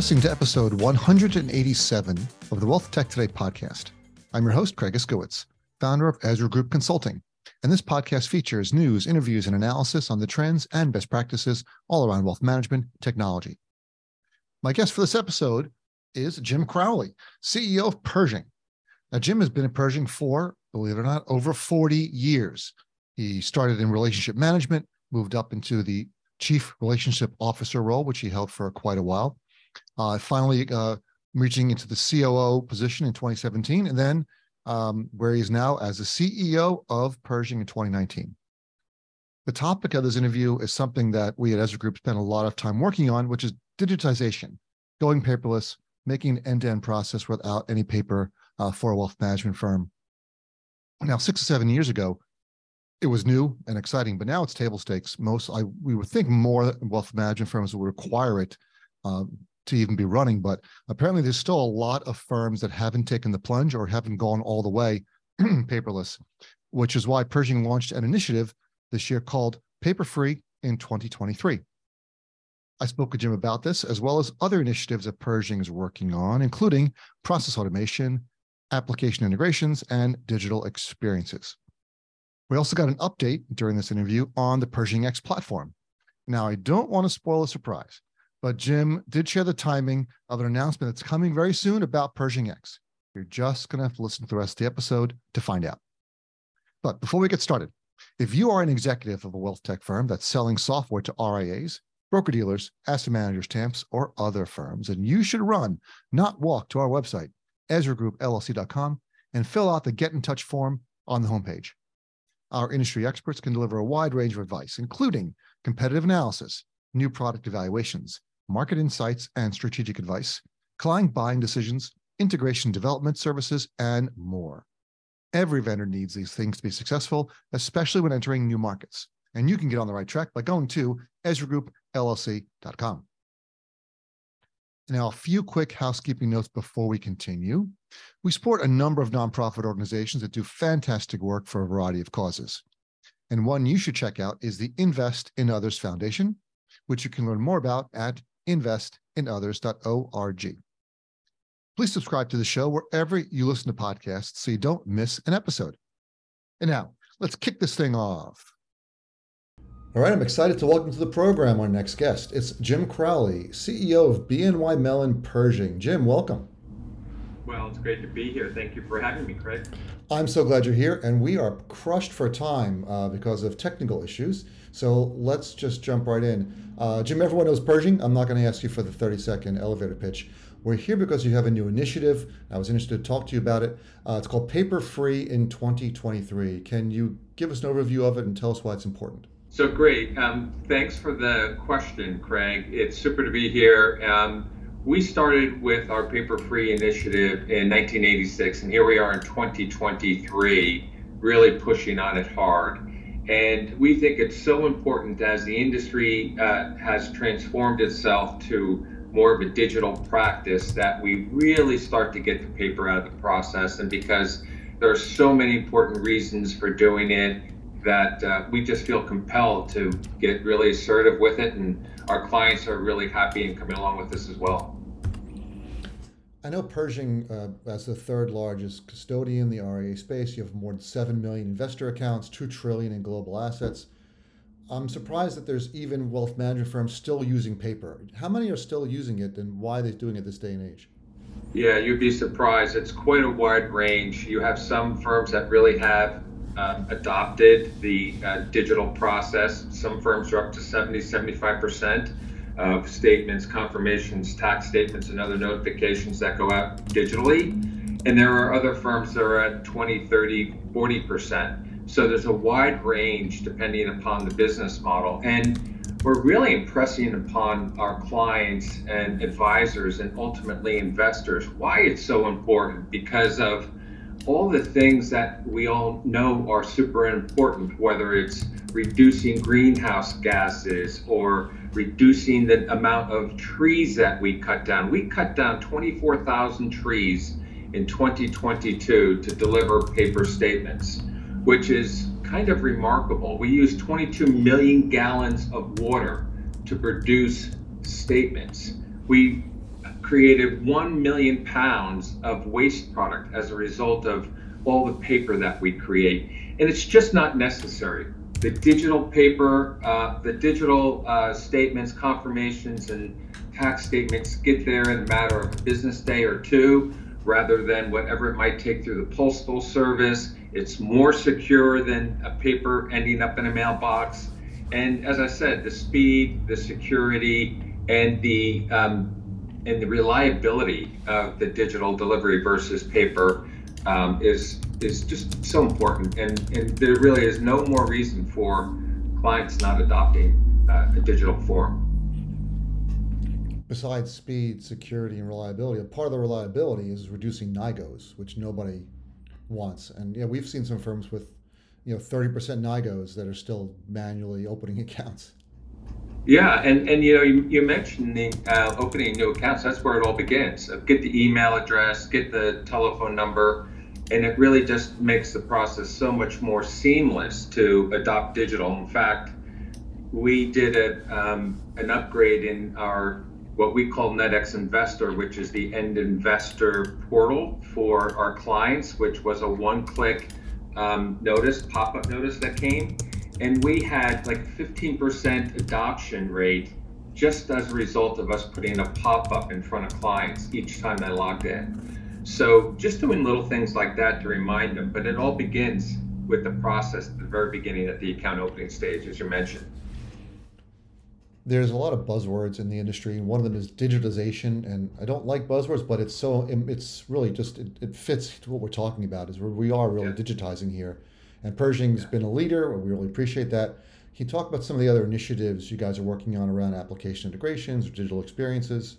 listening to episode 187 of the Wealth Tech Today podcast. I'm your host, Craig Iskowitz, founder of Ezra Group Consulting. And this podcast features news, interviews, and analysis on the trends and best practices all around wealth management technology. My guest for this episode is Jim Crowley, CEO of Pershing. Now, Jim has been at Pershing for, believe it or not, over 40 years. He started in relationship management, moved up into the chief relationship officer role, which he held for quite a while. Uh, finally, uh, reaching into the COO position in 2017, and then um, where he is now as the CEO of Pershing in 2019. The topic of this interview is something that we at Ezra Group spent a lot of time working on, which is digitization, going paperless, making an end-to-end process without any paper uh, for a wealth management firm. Now, six or seven years ago, it was new and exciting, but now it's table stakes. Most I we would think more wealth management firms would require it um, to even be running, but apparently there's still a lot of firms that haven't taken the plunge or haven't gone all the way paperless, which is why Pershing launched an initiative this year called Paper Free in 2023. I spoke with Jim about this, as well as other initiatives that Pershing is working on, including process automation, application integrations, and digital experiences. We also got an update during this interview on the Pershing X platform. Now, I don't want to spoil a surprise, but Jim did share the timing of an announcement that's coming very soon about Pershing X. You're just going to have to listen to the rest of the episode to find out. But before we get started, if you are an executive of a wealth tech firm that's selling software to RIAs, broker dealers, asset managers, TAMPs, or other firms, and you should run, not walk to our website, EzraGroupLLC.com, and fill out the Get in Touch form on the homepage. Our industry experts can deliver a wide range of advice, including competitive analysis, new product evaluations, market insights and strategic advice, client buying decisions, integration development services, and more. Every vendor needs these things to be successful, especially when entering new markets. And you can get on the right track by going to EzraGroupLLC.com. Now, a few quick housekeeping notes before we continue. We support a number of nonprofit organizations that do fantastic work for a variety of causes. And one you should check out is the Invest in Others Foundation, which you can learn more about at investinothers.org. Please subscribe to the show wherever you listen to podcasts so you don't miss an episode. And now, let's kick this thing off. All right, I'm excited to welcome to the program our next guest. It's Jim Crowley, CEO of BNY Mellon Pershing. Jim, welcome. Well, it's great to be here. Thank you for having me, Craig. I'm so glad you're here, and we are crushed for time uh, because of technical issues. So let's just jump right in. Uh, Jim, everyone knows Pershing. I'm not going to ask you for the 30 second elevator pitch. We're here because you have a new initiative. I was interested to talk to you about it. Uh, it's called Paper Free in 2023. Can you give us an overview of it and tell us why it's important? So great. Um, thanks for the question, Craig. It's super to be here. Um, we started with our paper free initiative in 1986, and here we are in 2023, really pushing on it hard. And we think it's so important as the industry uh, has transformed itself to more of a digital practice that we really start to get the paper out of the process. And because there are so many important reasons for doing it, that uh, we just feel compelled to get really assertive with it, and our clients are really happy and coming along with this as well. I know Pershing, uh, as the third largest custodian in the RIA space, you have more than seven million investor accounts, two trillion in global assets. I'm surprised that there's even wealth management firms still using paper. How many are still using it, and why are they doing it this day and age? Yeah, you'd be surprised. It's quite a wide range. You have some firms that really have uh, adopted the uh, digital process. Some firms are up to 70, 75% of statements, confirmations, tax statements, and other notifications that go out digitally. And there are other firms that are at 20, 30, 40%. So there's a wide range depending upon the business model. And we're really impressing upon our clients and advisors and ultimately investors why it's so important because of all the things that we all know are super important, whether it's reducing greenhouse gases or reducing the amount of trees that we cut down. We cut down 24,000 trees in 2022 to deliver paper statements, which is kind of remarkable. We use 22 million gallons of water to produce statements. We created 1 million pounds of waste product as a result of all the paper that we create. And it's just not necessary. The digital paper, uh, the digital uh, statements, confirmations, and tax statements get there in a matter of a business day or two rather than whatever it might take through the postal service. It's more secure than a paper ending up in a mailbox. And as I said, the speed, the security, and the um, and the reliability of the digital delivery versus paper um, is is just so important. And and there really is no more reason for clients not adopting uh, a digital form. Besides speed, security, and reliability, a part of the reliability is reducing NIGOs, which nobody wants. And yeah, we've seen some firms with you know 30% NIGOs that are still manually opening accounts. Yeah, and, and you know, you, you mentioned the, uh, opening new accounts. That's where it all begins. Uh, get the email address, get the telephone number, and it really just makes the process so much more seamless to adopt digital. In fact, we did a, um, an upgrade in our what we call NetX Investor, which is the end investor portal for our clients, which was a one-click um, notice, pop-up notice that came and we had like 15% adoption rate just as a result of us putting a pop-up in front of clients each time they logged in. So just doing little things like that to remind them, but it all begins with the process at the very beginning at the account opening stage, as you mentioned. There's a lot of buzzwords in the industry, and one of them is digitization. And I don't like buzzwords, but it's so it's really just it, it fits to what we're talking about. Is where we are really yeah. digitizing here and Pershing's been a leader. We really appreciate that. Can you talk about some of the other initiatives you guys are working on around application integrations or digital experiences?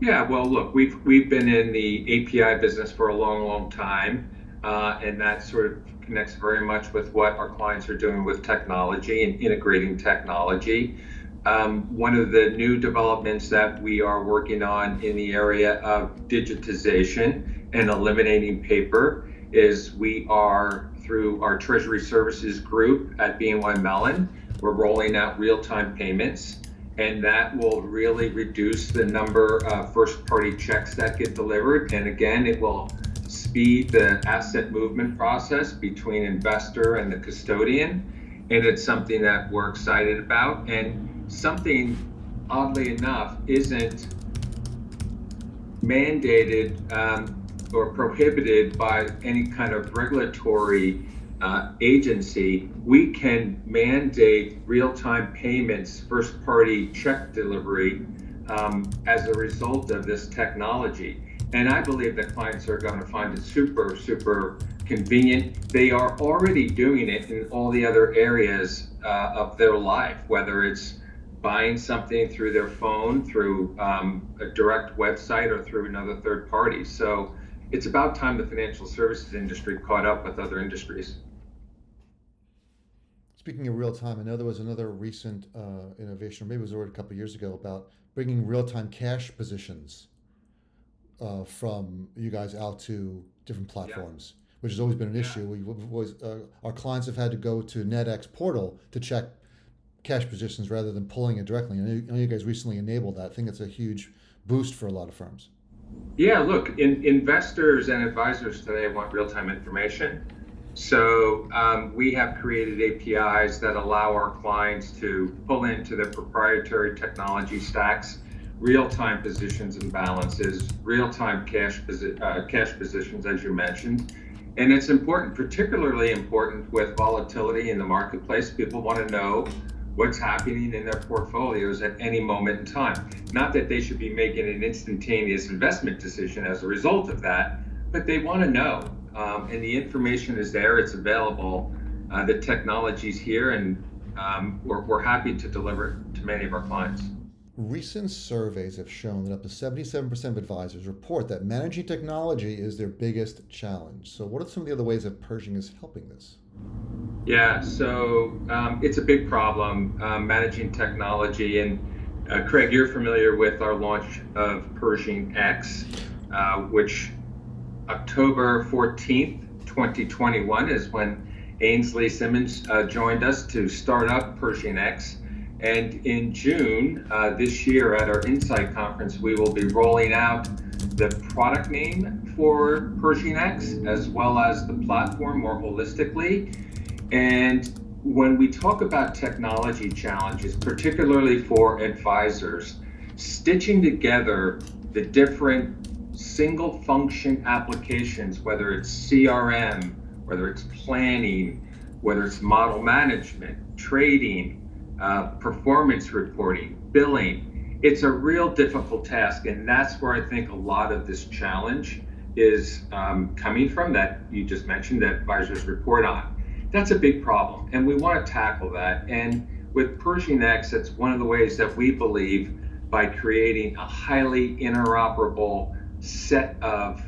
Yeah, well, look, we've we've been in the API business for a long, long time, uh, and that sort of connects very much with what our clients are doing with technology and integrating technology. Um, one of the new developments that we are working on in the area of digitization and eliminating paper is we are through our treasury services group at BNY Mellon. We're rolling out real-time payments, and that will really reduce the number of first-party checks that get delivered. And again, it will speed the asset movement process between investor and the custodian. And it's something that we're excited about. And something, oddly enough, isn't mandated um, or prohibited by any kind of regulatory uh, agency, we can mandate real time payments, first party check delivery um, as a result of this technology. And I believe that clients are going to find it super, super convenient. They are already doing it in all the other areas uh, of their life, whether it's buying something through their phone, through um, a direct website, or through another third party. So it's about time the financial services industry caught up with other industries. Speaking of real time, I know there was another recent uh, innovation, or maybe it was already a couple years ago, about bringing real time cash positions uh, from you guys out to different platforms, yeah. which has always been an yeah. issue. We always, uh, our clients have had to go to NetX portal to check cash positions rather than pulling it directly. I know you guys recently enabled that. I think it's a huge boost for a lot of firms. Yeah, look, in, investors and advisors today want real time information. So um, we have created APIs that allow our clients to pull into their proprietary technology stacks real-time positions and balances, real-time cash, posi- uh, cash positions, as you mentioned. And it's important, particularly important with volatility in the marketplace. People want to know what's happening in their portfolios at any moment in time. Not that they should be making an instantaneous investment decision as a result of that, but they want to know. Um, and the information is there, it's available. Uh, the technology's here, and um, we're, we're happy to deliver it to many of our clients. Recent surveys have shown that up to 77% of advisors report that managing technology is their biggest challenge. So, what are some of the other ways that Pershing is helping this? Yeah, so um, it's a big problem um, managing technology. And uh, Craig, you're familiar with our launch of Pershing X, uh, which October 14th, 2021 is when Ainslie Simmons uh, joined us to start up Pershing X. And in June uh, this year at our Insight conference, we will be rolling out the product name for Pershing X as well as the platform more holistically. And when we talk about technology challenges, particularly for advisors, stitching together the different single function applications, whether it's CRM, whether it's planning, whether it's model management, trading, uh, performance reporting, billing. It's a real difficult task, and that's where I think a lot of this challenge is um, coming from that you just mentioned that advisors report on. That's a big problem, and we want to tackle that. And with Pershing X, that's one of the ways that we believe by creating a highly interoperable set of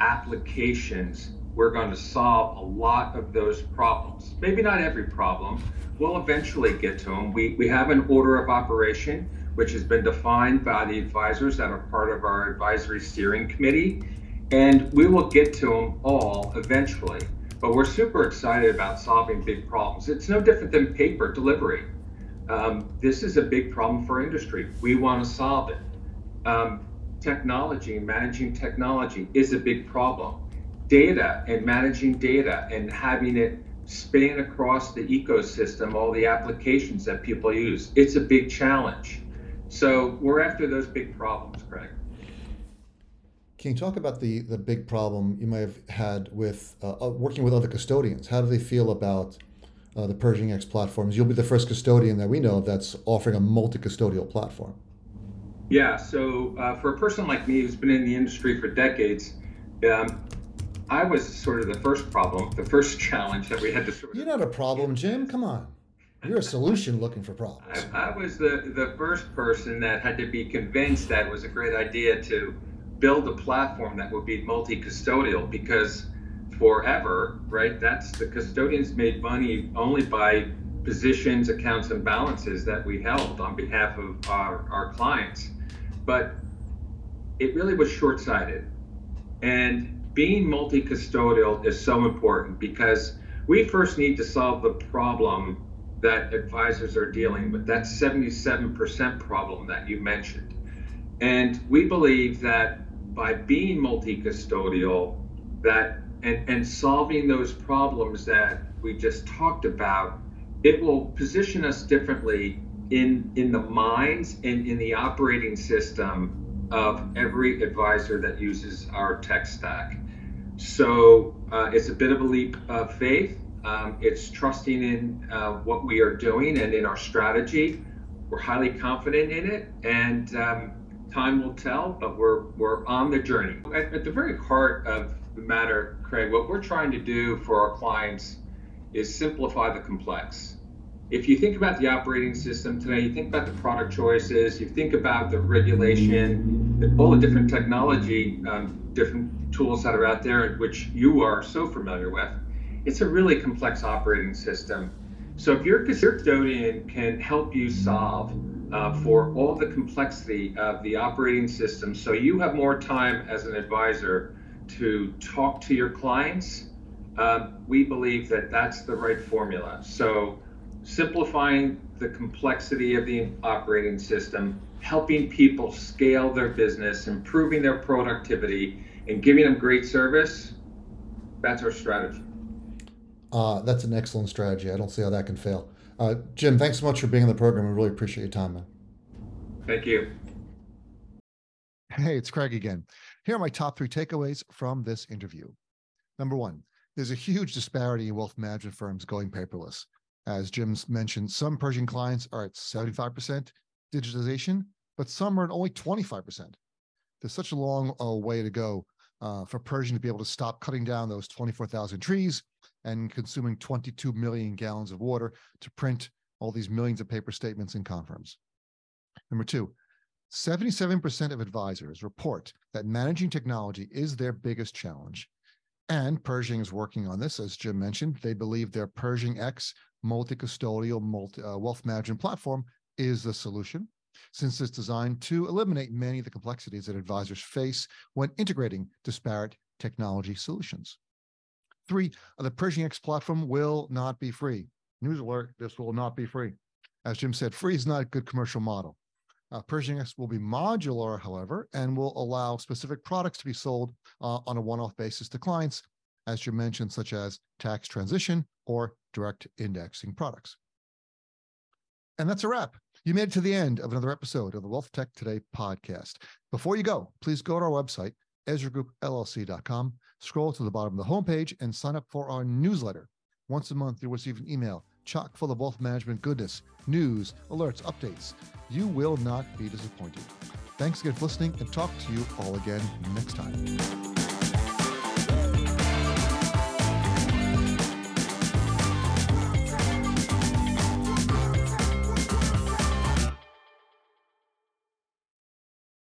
applications, we're going to solve a lot of those problems. Maybe not every problem, we'll eventually get to them. We, we have an order of operation, which has been defined by the advisors that are part of our advisory steering committee, and we will get to them all eventually. But we're super excited about solving big problems. It's no different than paper delivery. Um, this is a big problem for industry. We want to solve it. Um, technology, managing technology is a big problem. Data and managing data and having it span across the ecosystem, all the applications that people use. It's a big challenge. So we're after those big problems, Craig. Can you talk about the the big problem you might have had with uh, uh, working with other custodians? How do they feel about uh, the Pershing X platforms? You'll be the first custodian that we know of that's offering a multi-custodial platform. Yeah. So uh, for a person like me who's been in the industry for decades, um, I was sort of the first problem, the first challenge that we had to sort You're not a problem, Jim. Come on. You're a solution looking for problems. I, I, was the, the first person that had to be convinced that it was a great idea to build a platform that would be multi custodial because forever, right, that's the custodians made money only by positions, accounts, and balances that we held on behalf of our, our clients. But it really was short sighted. And being multi custodial is so important because we first need to solve the problem that advisors are dealing with that 77% problem that you mentioned. And we believe that by being multi custodial, that and, and solving those problems that we just talked about, it will position us differently in in the minds and in the operating system of every advisor that uses our tech stack. So uh, it's a bit of a leap of faith. Um, it's trusting in uh, what we are doing and in our strategy. We're highly confident in it, and um, time will tell. But we're we're on the journey. At, at the very heart of the matter, Craig, what we're trying to do for our clients is simplify the complex. If you think about the operating system today, you think about the product choices, you think about the regulation, all the different technology, um, different tools that are out there, which you are so familiar with, it's a really complex operating system. So if your custodian can help you solve uh, for all the complexity of the operating system, so you have more time as an advisor to talk to your clients, um, we believe that that's the right formula. So simplifying the complexity of the operating system, helping people scale their business, improving their productivity, and giving them great service, that's our strategy. Uh, that's an excellent strategy. I don't see how that can fail. Uh, Jim, thanks so much for being on the program. We really appreciate your time, man. Thank you. Hey, it's Craig again. Here are my top three takeaways from this interview. Number one, there's a huge disparity in wealth management firms going paperless. As Jim's mentioned, some Pershing clients are at 75% digitization, but some are at only 25%. There's such a long uh, way to go uh, for Pershing to be able to stop cutting down those 24,000 trees and consuming 22 million gallons of water to print all these millions of paper statements and conference. Number two, 77% of advisors report that managing technology is their biggest challenge. And Pershing is working on this, as Jim mentioned. They believe their Pershing X multi-custodial multi, uh, wealth management platform is the solution since it's designed to eliminate many of the complexities that advisors face when integrating disparate technology solutions. Three, the Pershing X platform will not be free. News alert, this will not be free. As Jim said, free is not a good commercial model. Uh, Pershing X will be modular, however, and will allow specific products to be sold uh, on a one off basis to clients, as you mentioned, such as tax transition or direct indexing products. And that's a wrap. You made it to the end of another episode of the Wealth Tech Today podcast. Before you go, please go to our website, EzraGroupLLC.com, scroll to the bottom of the homepage, and sign up for our newsletter. Once a month, you'll receive an email chock full of wealth management goodness, news, alerts, updates. You will not be disappointed. Thanks again for listening and talk to you all again next time.